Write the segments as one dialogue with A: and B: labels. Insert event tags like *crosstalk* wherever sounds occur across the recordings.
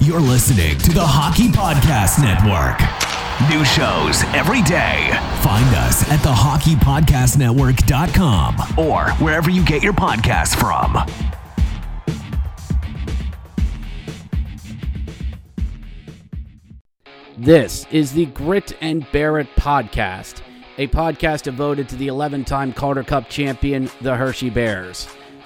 A: You're listening to the Hockey Podcast Network. New shows every day. Find us at thehockeypodcastnetwork.com or wherever you get your podcasts from.
B: This is the Grit and Barrett podcast, a podcast devoted to the 11 time Calder Cup champion, the Hershey Bears.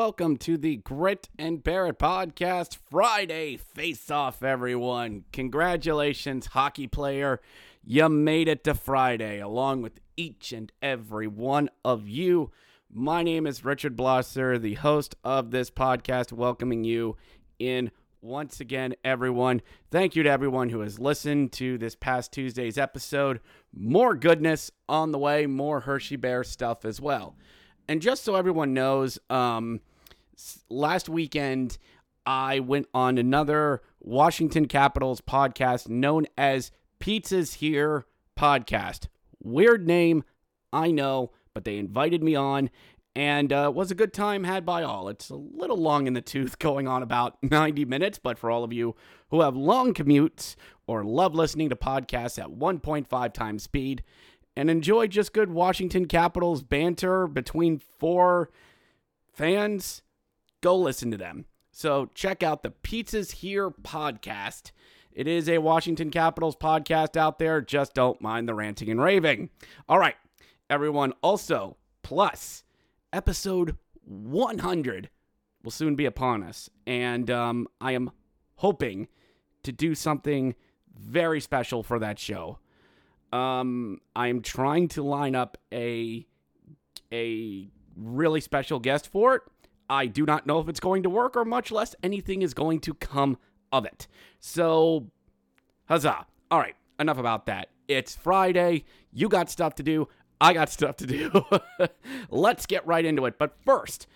B: Welcome to the Grit and It podcast Friday face off everyone. Congratulations hockey player. You made it to Friday along with each and every one of you. My name is Richard Blosser, the host of this podcast welcoming you in once again everyone. Thank you to everyone who has listened to this past Tuesday's episode. More goodness on the way, more Hershey Bear stuff as well. And just so everyone knows, um, last weekend I went on another Washington Capitals podcast known as Pizzas Here podcast. Weird name, I know, but they invited me on and uh, was a good time had by all. It's a little long in the tooth, *laughs* going on about 90 minutes, but for all of you who have long commutes or love listening to podcasts at 1.5 times speed, and enjoy just good Washington Capitals banter between four fans, go listen to them. So check out the Pizzas Here podcast. It is a Washington Capitals podcast out there. Just don't mind the ranting and raving. All right, everyone. Also, plus episode 100 will soon be upon us. And um, I am hoping to do something very special for that show. Um, I'm trying to line up a a really special guest for it. I do not know if it's going to work or much less anything is going to come of it. So, huzzah. All right, enough about that. It's Friday. You got stuff to do. I got *laughs* stuff to do. Let's get right into it. But first,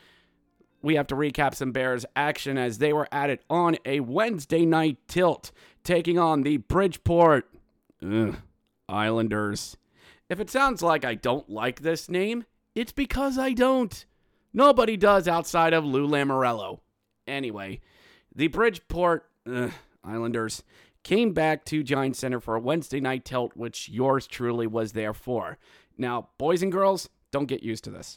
B: we have to recap some Bears action as they were at it on a Wednesday night tilt, taking on the Bridgeport. Ugh Islanders. If it sounds like I don't like this name, it's because I don't. Nobody does outside of Lou Lamoriello. Anyway, the Bridgeport ugh, Islanders came back to Giant Center for a Wednesday night tilt, which yours truly was there for. Now, boys and girls, don't get used to this.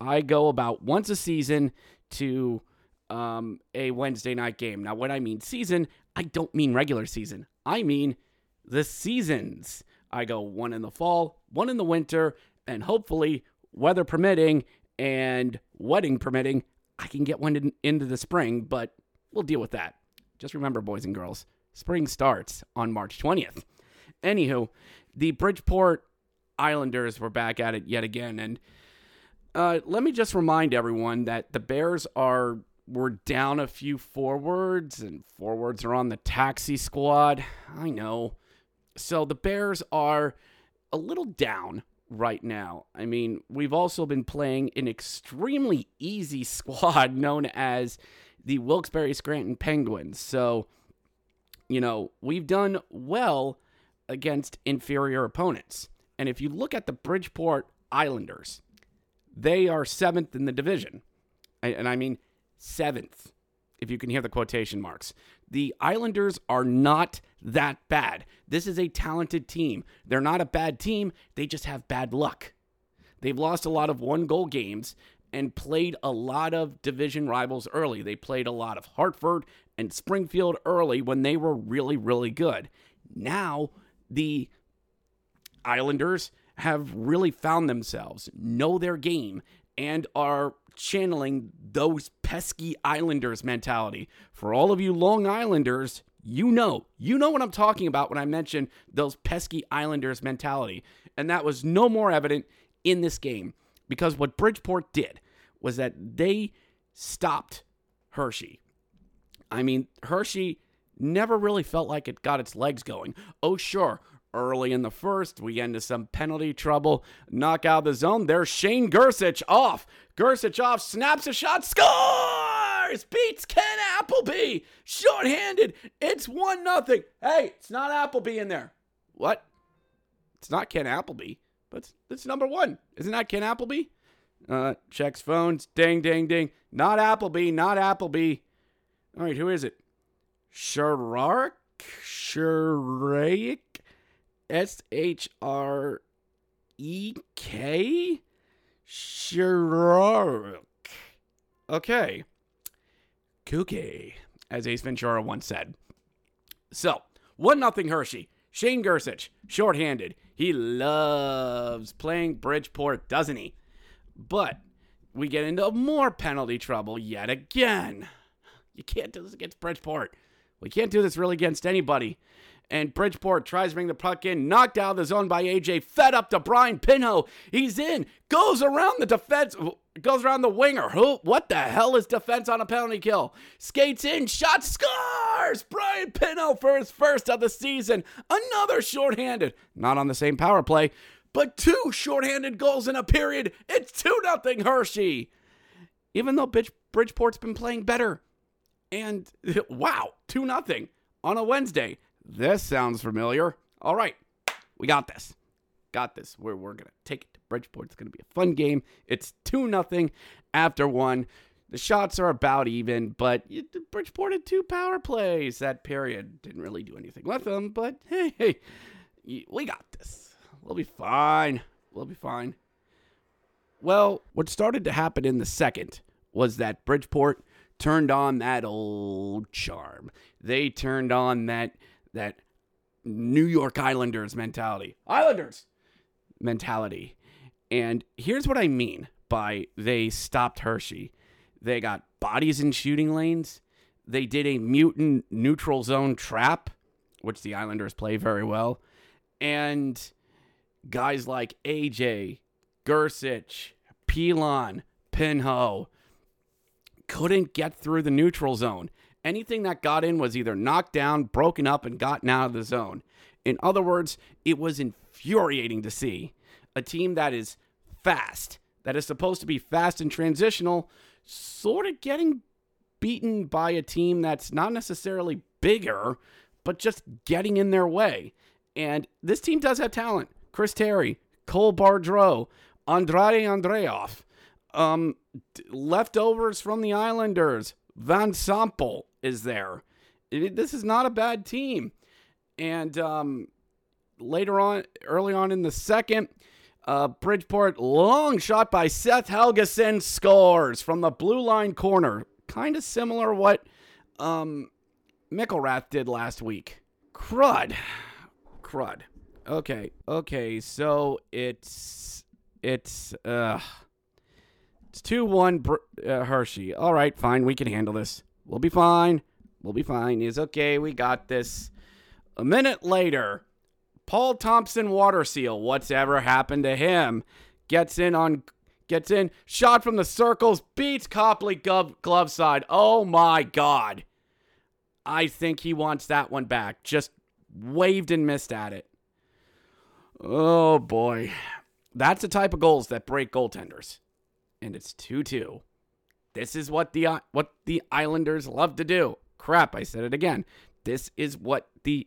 B: I go about once a season to um, a Wednesday night game. Now, when I mean season, I don't mean regular season. I mean the seasons. I go one in the fall, one in the winter, and hopefully, weather permitting and wedding permitting, I can get one in, into the spring, but we'll deal with that. Just remember, boys and girls, spring starts on March 20th. Anywho, the Bridgeport Islanders were back at it yet again. And uh, let me just remind everyone that the Bears are were down a few forwards, and forwards are on the taxi squad. I know. So the Bears are a little down right now. I mean, we've also been playing an extremely easy *laughs* squad known as the Wilkes-Barre Scranton Penguins. So, you know, we've done well against inferior opponents. And if you look at the Bridgeport Islanders, they are seventh in the division. And I mean, seventh, if you can hear the quotation marks. The Islanders are not that bad. This is a talented team. They're not a bad team, they just have bad luck. They've lost a lot of one goal games and played a lot of division rivals early. They played a lot of Hartford and Springfield early when they were really, really good. Now, the Islanders have really found themselves, know their game, and are channeling those pesky Islanders mentality. For all of you Long Islanders, you know, you know what I'm talking about when I mention those pesky Islanders mentality. And that was no more evident in this game because what Bridgeport did was that they stopped Hershey. I mean, Hershey never really felt like it got its legs going. Oh, sure, early in the first, we get into some penalty trouble, knock out the zone. There's Shane Gersich off. Gersich snaps a shot, scores! Beats Ken Appleby. Shorthanded. It's 1 nothing. Hey, it's not Appleby in there. What? It's not Ken Appleby, but it's, it's number one. Isn't that Ken Appleby? Uh, checks phones. Ding, ding, ding. Not Appleby, not Appleby. All right, who is it? Sharark? Sharaic? S H R E K? Sharark. Okay. Kooky, as Ace Ventura once said. So, 1 nothing Hershey. Shane Gersich, shorthanded. He loves playing Bridgeport, doesn't he? But we get into more penalty trouble yet again. You can't do this against Bridgeport. We can't do this really against anybody. And Bridgeport tries to bring the puck in, knocked out of the zone by AJ, fed up to Brian Pinho. He's in, goes around the defense, goes around the winger. Who? What the hell is defense on a penalty kill? Skates in, shot, scores! Brian Pinho for his first of the season. Another shorthanded, not on the same power play, but two shorthanded goals in a period. It's 2 nothing Hershey. Even though Bridgeport's been playing better. And *laughs* wow, 2 nothing on a Wednesday. This sounds familiar. All right, we got this. Got this. We're, we're going to take it to Bridgeport. It's going to be a fun game. It's 2 nothing after one. The shots are about even, but Bridgeport had two power plays that period. Didn't really do anything with them, but hey, hey, we got this. We'll be fine. We'll be fine. Well, what started to happen in the second was that Bridgeport turned on that old charm. They turned on that that New York Islanders mentality. Islanders mentality. And here's what I mean by they stopped Hershey. They got bodies in shooting lanes. They did a mutant neutral zone trap, which the Islanders play very well. And guys like AJ, Gersich, Pilon, Pinho couldn't get through the neutral zone. Anything that got in was either knocked down, broken up, and gotten out of the zone. In other words, it was infuriating to see a team that is fast, that is supposed to be fast and transitional, sort of getting beaten by a team that's not necessarily bigger, but just getting in their way. And this team does have talent. Chris Terry, Cole Bardreau, Andrade Andreoff, um, leftovers from the Islanders, Van Sample is there. It, this is not a bad team. And um, later on, early on in the second, uh, Bridgeport long shot by Seth Helgeson scores from the blue line corner. Kind of similar what um, McIlrath did last week. Crud. Crud. Okay. Okay. So it's it's uh it's 2 1 uh, Hershey. All right, fine. We can handle this. We'll be fine. We'll be fine. He's okay. We got this. A minute later, Paul Thompson water seal. What's ever happened to him? Gets in on gets in, shot from the circles, beats Copley glove, glove side. Oh my god. I think he wants that one back. Just waved and missed at it. Oh boy. That's the type of goals that break goaltenders and it's 2-2. This is what the what the Islanders love to do. Crap, I said it again. This is what the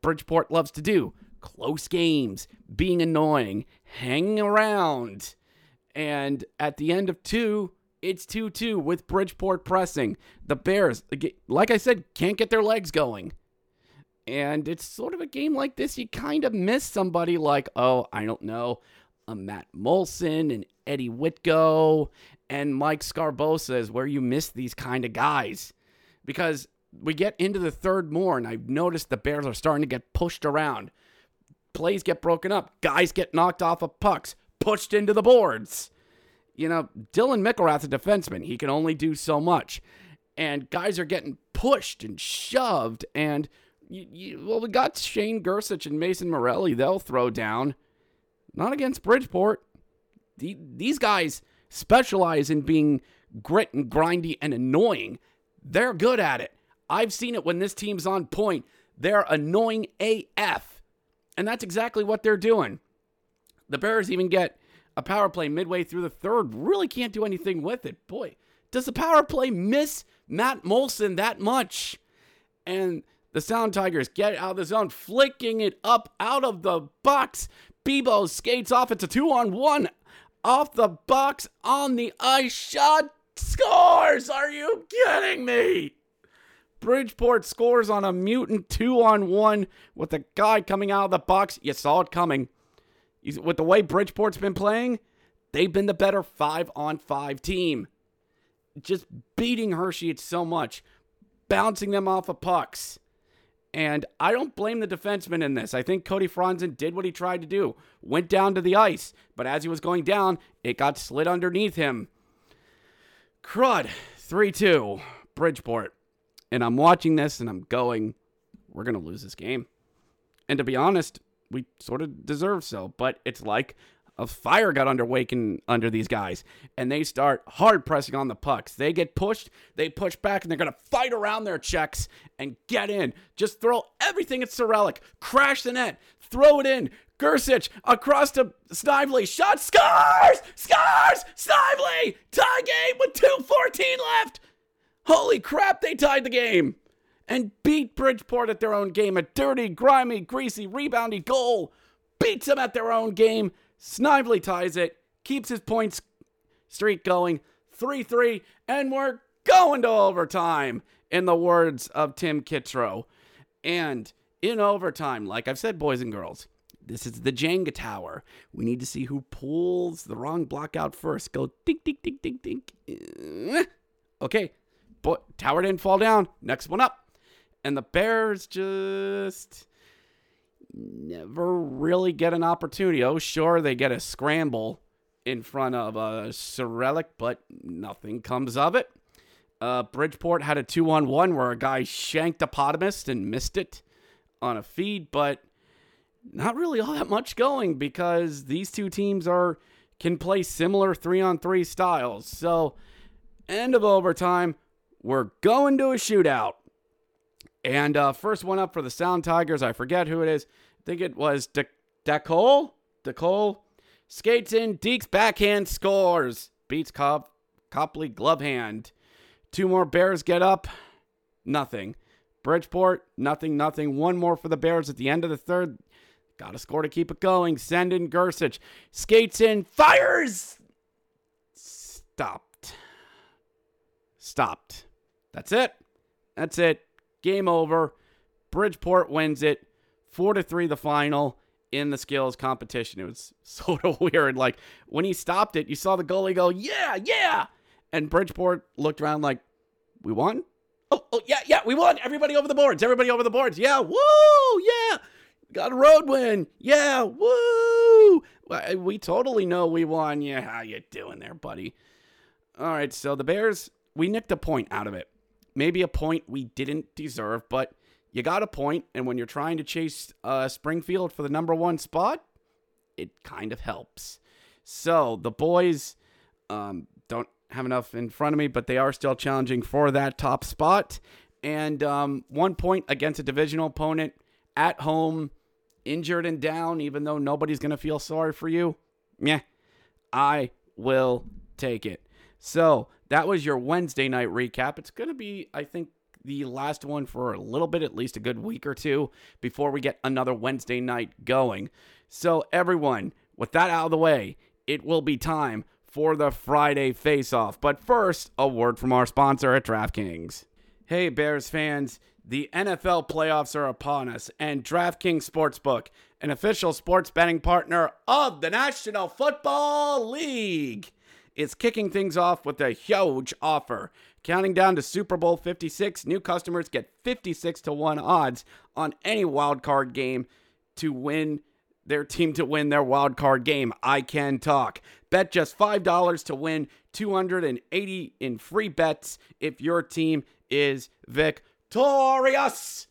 B: Bridgeport loves to do. Close games, being annoying, hanging around. And at the end of 2, it's 2-2 with Bridgeport pressing. The Bears, like I said, can't get their legs going. And it's sort of a game like this, you kind of miss somebody like, oh, I don't know, a Matt Moulson and Eddie Wittchow and Mike Sgarbossa is where you miss these kind of guys. Because we get into the third more, and I've noticed the Bears are starting to get pushed around. plays get broken up, guys get knocked off of pucks, pushed into the boards. You know, Dylan McIlrath's a defenseman. He can only do so much. And guys are getting pushed and shoved. And, you, you, well, we got Shane Gersich and Mason Morelli. They'll throw down. Not against Bridgeport. The, these guys specialize in being grit and grindy and annoying. They're good at it. I've seen it when this team's on point. They're annoying AF. And that's exactly what they're doing. The Bears even get a power play midway through the third. Really can't do anything with it. Boy, does the power play miss Matt Moulson that much? And the Sound Tigers get out of the zone, flicking it up out of the box. Bebo skates off. It's a two on one off the box on the ice. Shot scores. Are you kidding me? Bridgeport scores on a mutant two on one with a guy coming out of the box. You saw it coming. With the way Bridgeport's been playing, they've been the better five on five team. Just beating Hershey so much, bouncing them off of pucks. And I don't blame the defenseman in this. I think Cody Franzen did what he tried to do. Went down to the ice, but as he was going down, it got slid underneath him. Crud, 3 2, Bridgeport. And I'm watching this and I'm going, we're going to lose this game. And to be honest, we sort of deserve so. But it's like a fire got underway under these guys, and they start hard pressing on the pucks. They get pushed, they push back, and they're gonna fight around their checks and get in. Just throw everything at Cyrillic, crash the net, throw it in. Gersich across to Snively, shot, scars, scars, Snively, tie game with 2:14 left. Holy crap, they tied the game and beat Bridgeport at their own game. A dirty, grimy, greasy, reboundy goal beats them at their own game. Snively ties it, keeps his points streak going 3 3, and we're going to overtime, in the words of Tim Kitzrow. And in overtime, like I've said, boys and girls, this is the Jenga tower. We need to see who pulls the wrong block out first. Go ding, ding, ding, ding, ding. Eh. Okay, but tower didn't fall down. Next one up. And the Bears just never really get an opportunity. Oh, sure, they get a scramble in front of uh, Cyrillic, but nothing comes of it. Uh, Bridgeport had a two on one where a guy shanked a potamus and missed it on a feed, but not really all that much going because these two teams are can play similar three on three styles. So, end of overtime. We're going to a shootout. And uh, first one up for the Sound Tigers. I forget who it is. Think it was De- Decole. Decole skates in. Deeks backhand scores. Beats Cop- Copley glove hand. Two more Bears get up. Nothing. Bridgeport, nothing, nothing. One more for the Bears at the end of the third. Got to score to keep it going. Send in Gersich. Skates in. Fires. Stopped. Stopped. That's it. That's it. Game over. Bridgeport wins it. Four to three, the final in the skills competition. It was *laughs* sort of weird. Like when he stopped it, you saw the goalie go, "Yeah, yeah," and Bridgeport looked around like, "We won." Oh, oh yeah, yeah, we won. Everybody over the boards. Everybody over the boards. Yeah, woo, yeah. Got a road win. Yeah, woo. We totally know we won. Yeah, how you doing there, buddy? All right, so the Bears, we nicked a point out of it maybe a point we didn't deserve, but you got a point, and when you're trying to chase uh, Springfield for the number one spot, it kind of helps. So the boys um, don't have enough in front of me, but they are still challenging for that top spot. And um, one point against a divisional opponent at home, injured and down, even though nobody's going to feel sorry for you. Yeah, I will take it. So that was your Wednesday night recap. It's going to be, I think, the last one for a little bit, at least a good week or two, before we get another Wednesday night going. So, everyone, with that out of the way, it will be time for the Friday face off. But first, a word from our sponsor at DraftKings. Hey, Bears fans, the NFL playoffs are upon us, and DraftKings Sportsbook, an official sports betting partner of the National Football League is kicking things off with a huge offer. Counting down to Super Bowl 56, new customers get 56 to 1 odds on any wild card game to win their team to win their wild card game. I can talk. Bet just $5 to win 280 in free bets if your team is victorious.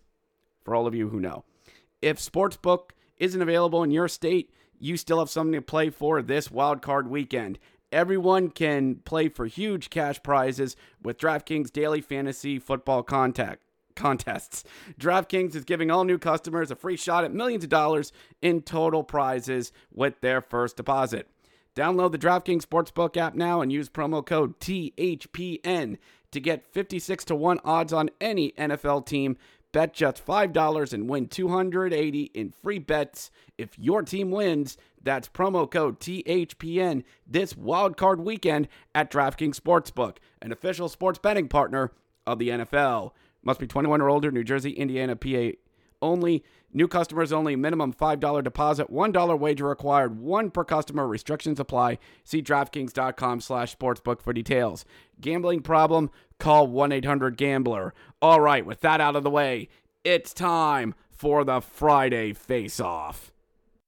B: For all of you who know. If Sportsbook isn't available in your state, you still have something to play for this wild card weekend. Everyone can play for huge cash prizes with DraftKings daily fantasy football contact contests. DraftKings is giving all new customers a free shot at millions of dollars in total prizes with their first deposit. Download the DraftKings Sportsbook app now and use promo code THPN to get 56 to 1 odds on any NFL team. Bet just $5 and win 280 in free bets if your team wins. That's promo code THPN this wildcard weekend at DraftKings Sportsbook, an official sports betting partner of the NFL. Must be 21 or older, New Jersey, Indiana, PA only. New customers only. Minimum $5 deposit, $1 wager required, one per customer. Restrictions apply. See DraftKings.com slash sportsbook for details. Gambling problem? Call 1-800-GAMBLER. All right, with that out of the way, it's time for the Friday Face-Off.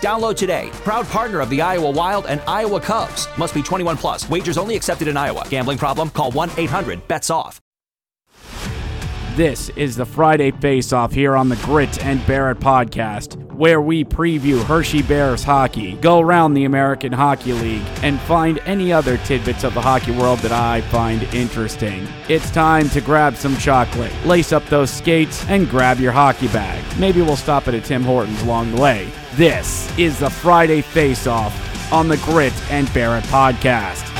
C: Download today. Proud partner of the Iowa Wild and Iowa Cubs. Must be 21 plus. Wagers only accepted in Iowa. Gambling problem? Call 1 800 BETS OFF.
B: This is the Friday Face Off here on the Grit and Barrett podcast, where we preview Hershey Bears hockey, go around the American Hockey League, and find any other tidbits of the hockey world that I find interesting. It's time to grab some chocolate, lace up those skates, and grab your hockey bag. Maybe we'll stop at a Tim Hortons along the way. This is the Friday Face Off on the Grit and Barrett podcast.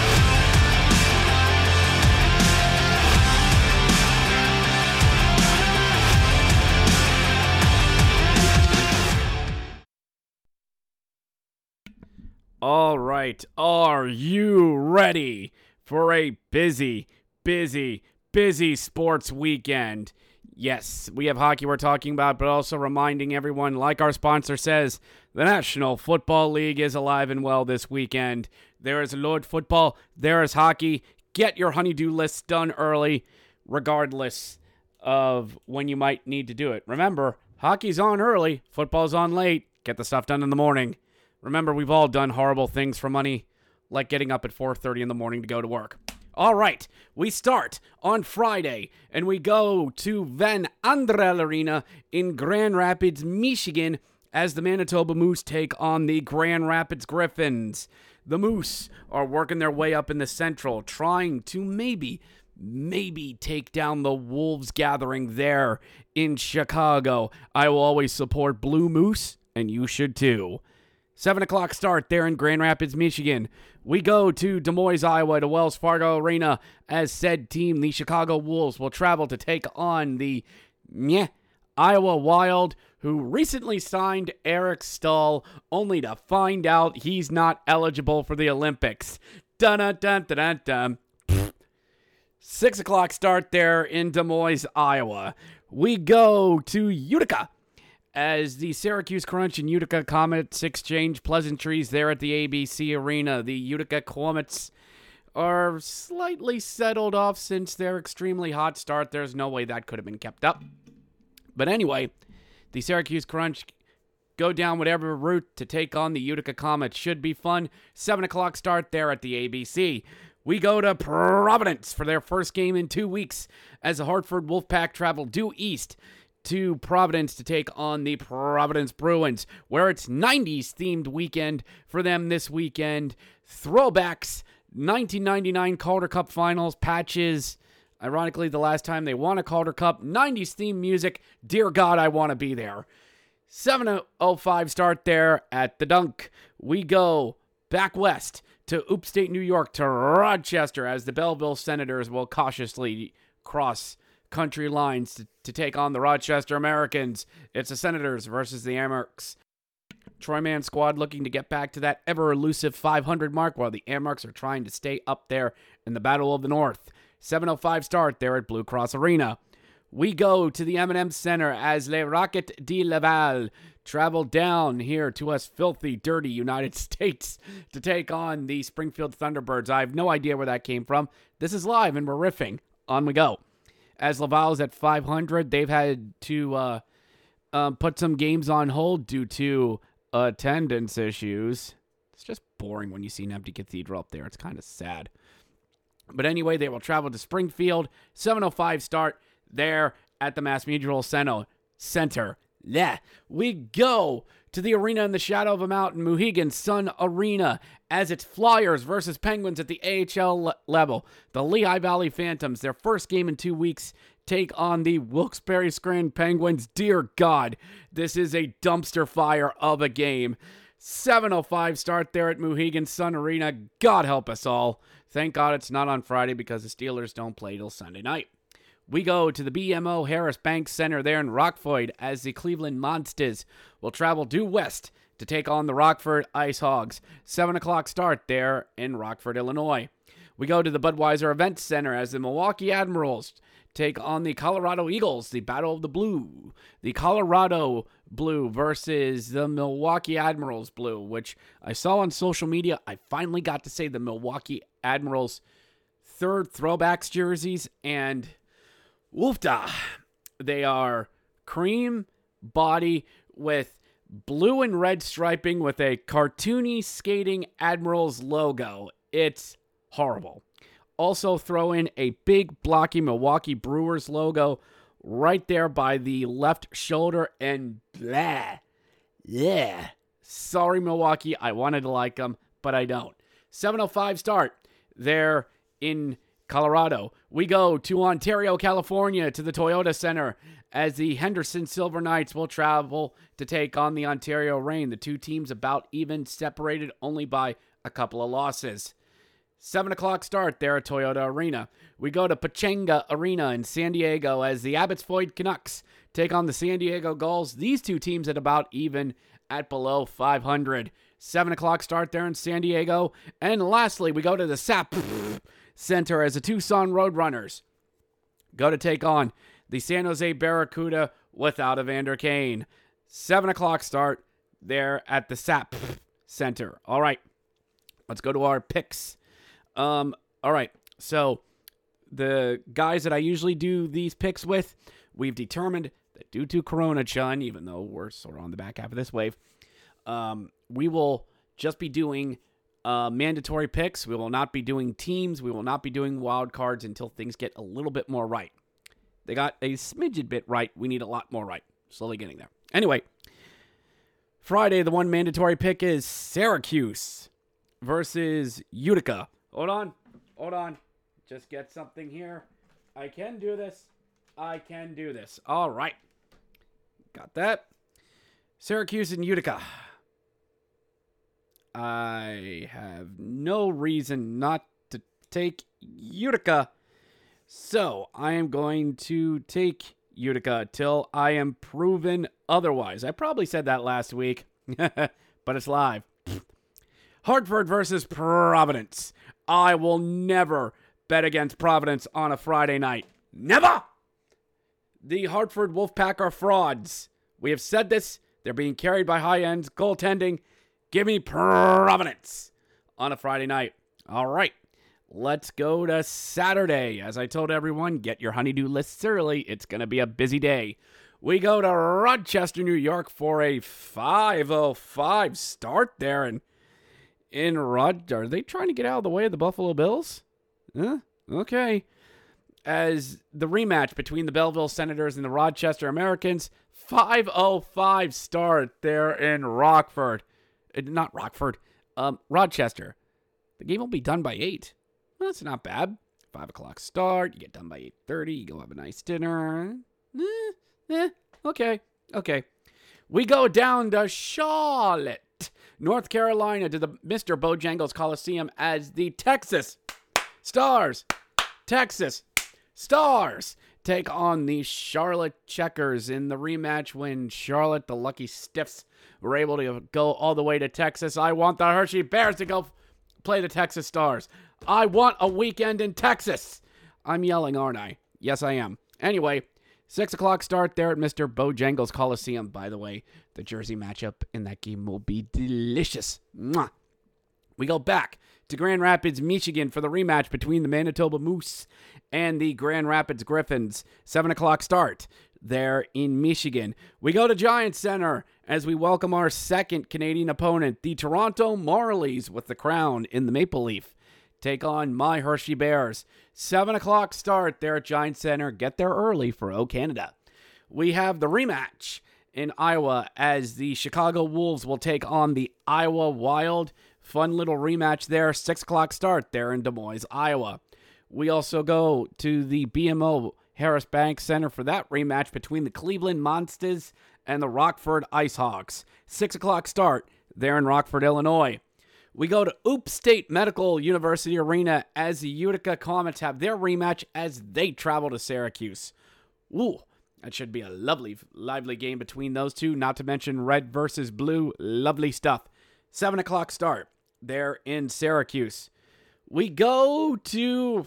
B: All right, are you ready for a busy, busy, busy sports weekend? Yes, we have hockey we're talking about, but also reminding everyone, like our sponsor says, the National Football League is alive and well this weekend. There is Lord Football, there is hockey. Get your honeydew lists done early, regardless of when you might need to do it. Remember, hockey's on early, football's on late. Get the stuff done in the morning. Remember, we've all done horrible things for money, like getting up at 4:30 in the morning to go to work. All right, we start on Friday and we go to Van Andel Arena in Grand Rapids, Michigan, as the Manitoba Moose take on the Grand Rapids Griffins. The Moose are working their way up in the Central, trying to maybe, maybe take down the Wolves gathering there in Chicago. I will always support Blue Moose, and you should too. 7 o'clock start there in Grand Rapids, Michigan. We go to Des Moines, Iowa, to Wells Fargo Arena as said team, the Chicago Wolves, will travel to take on the meh, Iowa Wild, who recently signed Eric Staal, only to find out he's not eligible for the Olympics. Dun dun dun dun. dun. Six o'clock start there in Des Moines, Iowa. We go to Utica as the Syracuse Crunch and Utica Comets exchange pleasantries there at the ABC Arena. The Utica Comets are slightly settled off since their extremely hot start. There's no way that could have been kept up. But anyway, the Syracuse Crunch go down whatever route to take on the Utica Comets. Should be fun. 7 o'clock start there at the ABC. We go to Providence for their first game in two weeks as the Hartford Wolfpack travel due east to Providence to take on the Providence Bruins, where it's 90s themed weekend for them this weekend. Throwbacks, 1999 Calder Cup finals, patches. Ironically, the last time they won a Calder Cup, 90s themed music. Dear God, I want to be there. 705 start there at the dunk. We go back west to upstate New York to Rochester as the Belleville Senators will cautiously cross country lines to, to take on the Rochester Americans. It's the Senators versus the Amerks. Troy Mann squad looking to get back to that ever elusive 500 mark while the Amerks are trying to stay up there in the Battle of the North. 7:05 start there at Blue Cross Arena. We go to the M&M Center as Les Rockets de Laval travel down here to us filthy, dirty United *laughs* States to take on the Springfield Thunderbirds. I have no idea where that came from. This is live and we're riffing. On we go. As Laval's at 500, they've had to uh, um, put some games on hold due to attendance issues. It's just boring when you see an empty cathedral up there. It's kind of sad. But anyway, they will travel to Springfield. 7:05 start there at the Mass Mutual Center. Center. Yeah, we go to the arena in the shadow of a mountain, Mohegan Sun Arena, as it's Flyers versus Penguins at the AHL level. The Lehigh Valley Phantoms, their first game in two weeks, take on the Wilkes-Barre Scranton Penguins. Dear God, this is a dumpster fire of a game. 7:05 start there at Mohegan Sun Arena. God help us all. Thank God it's not on Friday because the Steelers don't play till Sunday night. We go to the BMO Harris Bank Center there in Rockford as the Cleveland Monsters will travel due west to take on the Rockford Ice Hogs. 7 o'clock start there in Rockford, Illinois. We go to the Budweiser Event Center as the Milwaukee Admirals take on the Colorado Eagles, the Battle of the Blue. The Colorado Blue versus the Milwaukee Admirals Blue, which I saw on social media. I finally got to say the Milwaukee Admirals third throwbacks jerseys, and woofda, they are cream body with blue and red striping with a cartoony skating Admirals logo. It's horrible. Also, throw in a big blocky Milwaukee Brewers logo right there by the left shoulder, and blah, yeah. Sorry, Milwaukee. I wanted to like them, but I don't. 7:05 start there in Colorado. We go to Ontario, California, to the Toyota Center as the Henderson Silver Knights will travel to take on the Ontario Reign. The two teams about even, separated only by a couple of losses. 7 o'clock start there at Toyota Arena. We go to Pechanga Arena in San Diego as the Abbotsford Canucks take on the San Diego Gulls. These two teams at about even at below 500. 7 o'clock start there in San Diego. And lastly, we go to the SAP Center as the Tucson Roadrunners go to take on the San Jose Barracuda without Evander Kane. 7 o'clock start there at the SAP Center. All right, let's go to our picks. Um, all right. So the guys that I usually do these picks with, we've determined that due to Corona, Chun, even though we're sort of on the back half of this wave, um, we will just be doing uh, mandatory picks. We will not be doing teams. We will not be doing wild cards until things get a little bit more right. They got a smidgen bit right. We need a lot more right. Slowly getting there. Anyway, Friday, the one mandatory pick is Syracuse versus Utica. Hold on. Hold on. Just get something here. I can do this. I can do this. All right. Got that. Syracuse and Utica. I have no reason not to take Utica. So I am going to take Utica till I am proven otherwise. I probably said that last week, *laughs* but it's live. Hartford versus Providence. I will never bet against Providence on a Friday night. Never! The Hartford Wolfpack are frauds. We have said this. They're being carried by high ends, goaltending. Give me Providence on a Friday night. All right. Let's go to Saturday. As I told everyone, get your honeydew lists early. It's going to be a busy day. We go to Rochester, New York for a 505 start there. And in Rod, are they trying to get out of the way of the Buffalo Bills? Huh? Okay. As the rematch between the Belleville Senators and the Rochester Americans, 505 start there in Rockford. Uh, not Rockford, um, Rochester. The game will be done by 8. Well, that's not bad. 5 o'clock start. You get done by 8.30. You go have a nice dinner. Eh, eh, okay, okay. We go down to Charlotte, North Carolina to the Mr. Bojangles Coliseum as the Texas Stars, Texas Stars take on the Charlotte Checkers in the rematch when Charlotte, the lucky stiffs, were able to go all the way to Texas. I want the Hershey Bears to go play the Texas Stars. I want a weekend in Texas. I'm yelling, aren't I? Yes, I am. Anyway, 6 o'clock start there at Mr. Bojangles Coliseum. By the way, the Jersey matchup in that game will be delicious. Mwah. We go back to Grand Rapids, Michigan for the rematch between the Manitoba Moose and the Grand Rapids Griffins. 7 o'clock start there in Michigan. We go to Giant Center as we welcome our second Canadian opponent, the Toronto Marlies, with the crown in the Maple Leaf. Take on my Hershey Bears. 7 o'clock start there at Giant Center. Get there early for O Canada. We have the rematch in Iowa as the Chicago Wolves will take on the Iowa Wild. Fun little rematch there. 6 o'clock start there in Des Moines, Iowa. We also go to the BMO Harris Bank Center for that rematch between the Cleveland Monsters and the Rockford IceHogs. 6 o'clock start there in Rockford, Illinois. We go to Upstate Medical University Arena as the Utica Comets have their rematch as they travel to Syracuse. Ooh, that should be a lovely, lively game between those two, not to mention red versus blue. Lovely stuff. 7 o'clock start there in Syracuse. We go to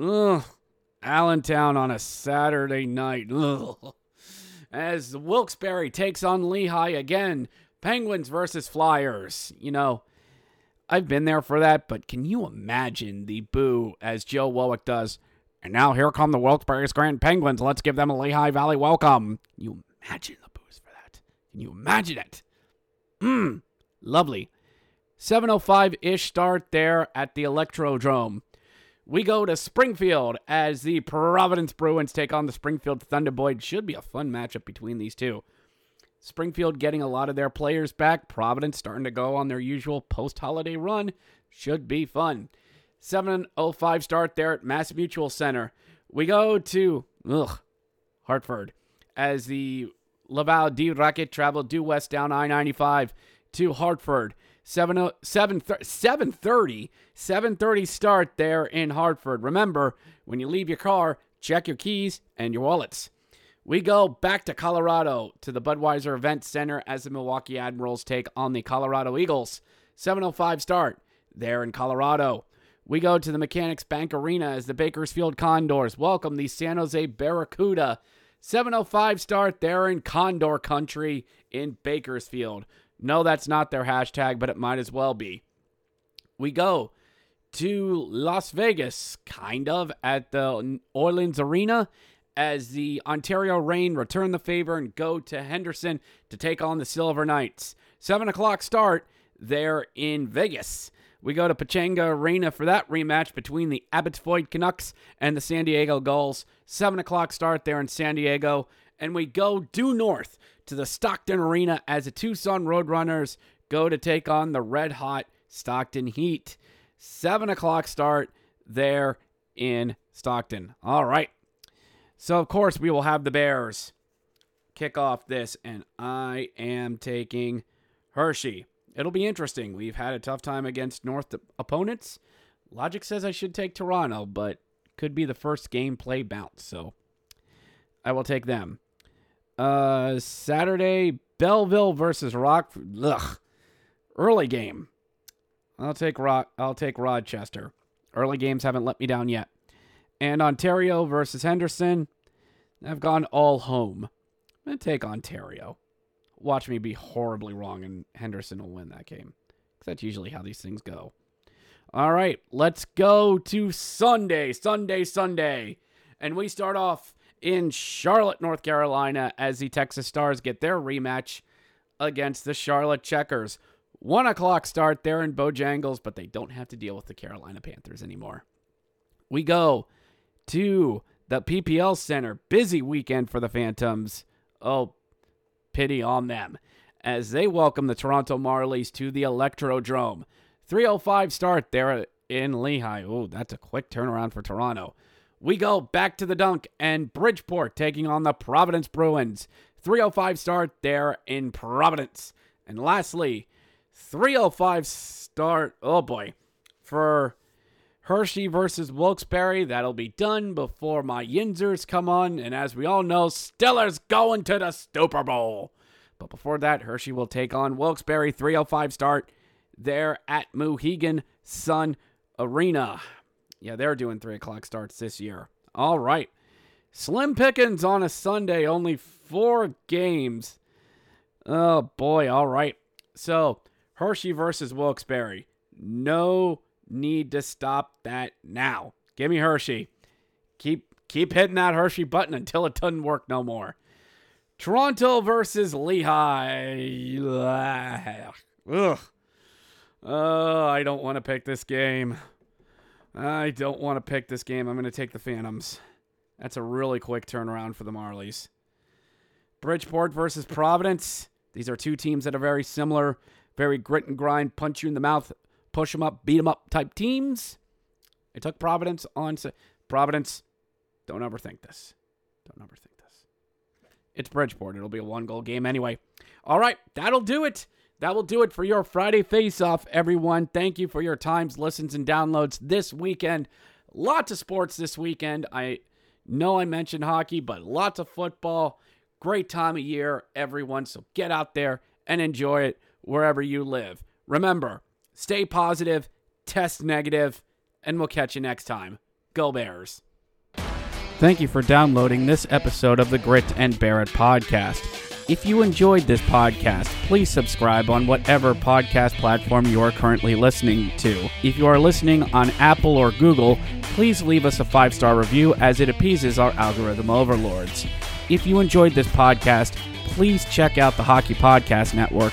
B: ugh, Allentown on a Saturday night. Ugh. As Wilkes-Barre takes on Lehigh again. Penguins versus Flyers. You know, I've been there for that, but can you imagine the boo as Joe Wowick does? And now here come the Wilkes-Barre Grand Penguins. Let's give them a Lehigh Valley welcome. Can you imagine the boos for that? Can you imagine it? Mmm, lovely. 7.05-ish start there at the Electrodrome. We go to Springfield as the Providence Bruins take on the Springfield Thunderboys. Should be a fun matchup between these two. Springfield getting a lot of their players back. Providence starting to go on their usual post holiday run. Should be fun. 7.05 start there at Mass Mutual Center. We go to ugh, Hartford as the Laval D Rocket travel due west down I 95 to Hartford. 7, 7, 7.30 7.30 start there in Hartford. Remember, when you leave your car, check your keys and your wallets. We go back to Colorado to the Budweiser Event Center as the Milwaukee Admirals take on the Colorado Eagles. 7.05 start there in Colorado. We go to the Mechanics Bank Arena as the Bakersfield Condors welcome the San Jose Barracuda. 7.05 start there in Condor Country in Bakersfield. No, that's not their hashtag, but it might as well be. We go to Las Vegas, kind of, at the Orleans Arena as the Ontario Reign return the favor and go to Henderson to take on the Silver Knights. 7 o'clock start there in Vegas. We go to Pechanga Arena for that rematch between the Abbotsford Canucks and the San Diego Gulls. 7 o'clock start there in San Diego. And we go due north to the Stockton Arena as the Tucson Roadrunners go to take on the red hot Stockton Heat. 7 o'clock start there in Stockton. All right. So, of course, we will have the Bears kick off this, and I am taking Hershey. It'll be interesting. We've had a tough time against North opponents. Logic says I should take Toronto, but could be the first game play bounce, so I will take them. Uh, Saturday, Belleville versus Rock. Ugh, early game. I'll take Rock. I'll take Rochester. Early games haven't let me down yet. And Ontario versus Henderson. I've gone all home. I'm to take Ontario. Watch me be horribly wrong, and Henderson will win that game. Because that's usually how these things go. All right, let's go to Sunday, Sunday, Sunday. And we start off in Charlotte, North Carolina, as the Texas Stars get their rematch against the Charlotte Checkers. One o'clock start there in Bojangles, but they don't have to deal with the Carolina Panthers anymore. We go to the PPL Center. Busy weekend for the Phantoms. Oh, pity on them. As they welcome the Toronto Marlies to the Electrodrome. 305 start there in Lehigh. Oh, that's a quick turnaround for Toronto. We go back to the dunk and Bridgeport taking on the Providence Bruins. 305 start there in Providence. And lastly, 305 start, oh boy, for Hershey versus Wilkes-Barre. That'll be done before my Yinzers come on. And as we all know, Stiller's going to the Super Bowl. But before that, Hershey will take on Wilkes-Barre 305 start there at Mohegan Sun Arena. Yeah, they're doing 3 o'clock starts this year. All right. Slim Pickens on a Sunday, only four games. Oh boy, all right. So Hershey versus Wilkes-Barre. No need to stop that now. Give me Hershey. Keep keep hitting that Hershey button until it doesn't work no more. Toronto versus Lehigh. Ugh. Oh, I don't want to pick this game. I don't want to pick this game. I'm going to take the Phantoms. That's a really quick turnaround for the Marlies. Bridgeport versus Providence. These are two teams that are very similar, very grit and grind, punch you in the mouth, push them up, beat them up type teams. I took Providence on. Providence, don't overthink this. Don't overthink this. It's Bridgeport. It'll be a one goal game anyway. All right, that'll do it. That will do it for your Friday face off, everyone. Thank you for your times, listens, and downloads this weekend. Lots of sports this weekend. I know I mentioned hockey, but lots of football. Great time of year, everyone. So get out there and enjoy it wherever you live. Remember, stay positive, test negative, and we'll catch you next time. Go Bears. Thank you for downloading this episode of the Grit and Bear It podcast. If you enjoyed this podcast, please subscribe on whatever podcast platform you are currently listening to. If you are listening on Apple or Google, please leave us a five star review as it appeases our algorithm overlords. If you enjoyed this podcast, please check out the Hockey Podcast Network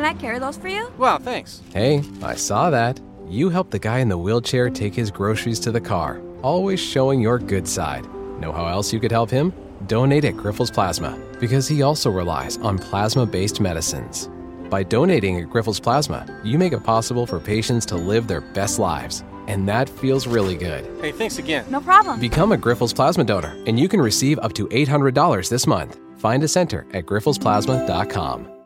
D: Can I carry those for you?
E: Wow, thanks.
F: Hey, I saw that. You helped the guy in the wheelchair take his groceries to the car, always showing your good side. Know how else you could help him? Donate at Grifols Plasma, because he also relies on plasma based medicines. By donating at Grifols Plasma, you make it possible for patients to live their best lives. And that feels really good.
E: Hey, thanks again.
D: No problem.
F: Become a Grifols Plasma donor, and you can receive up to $800 this month. Find a center at grifolsplasma.com.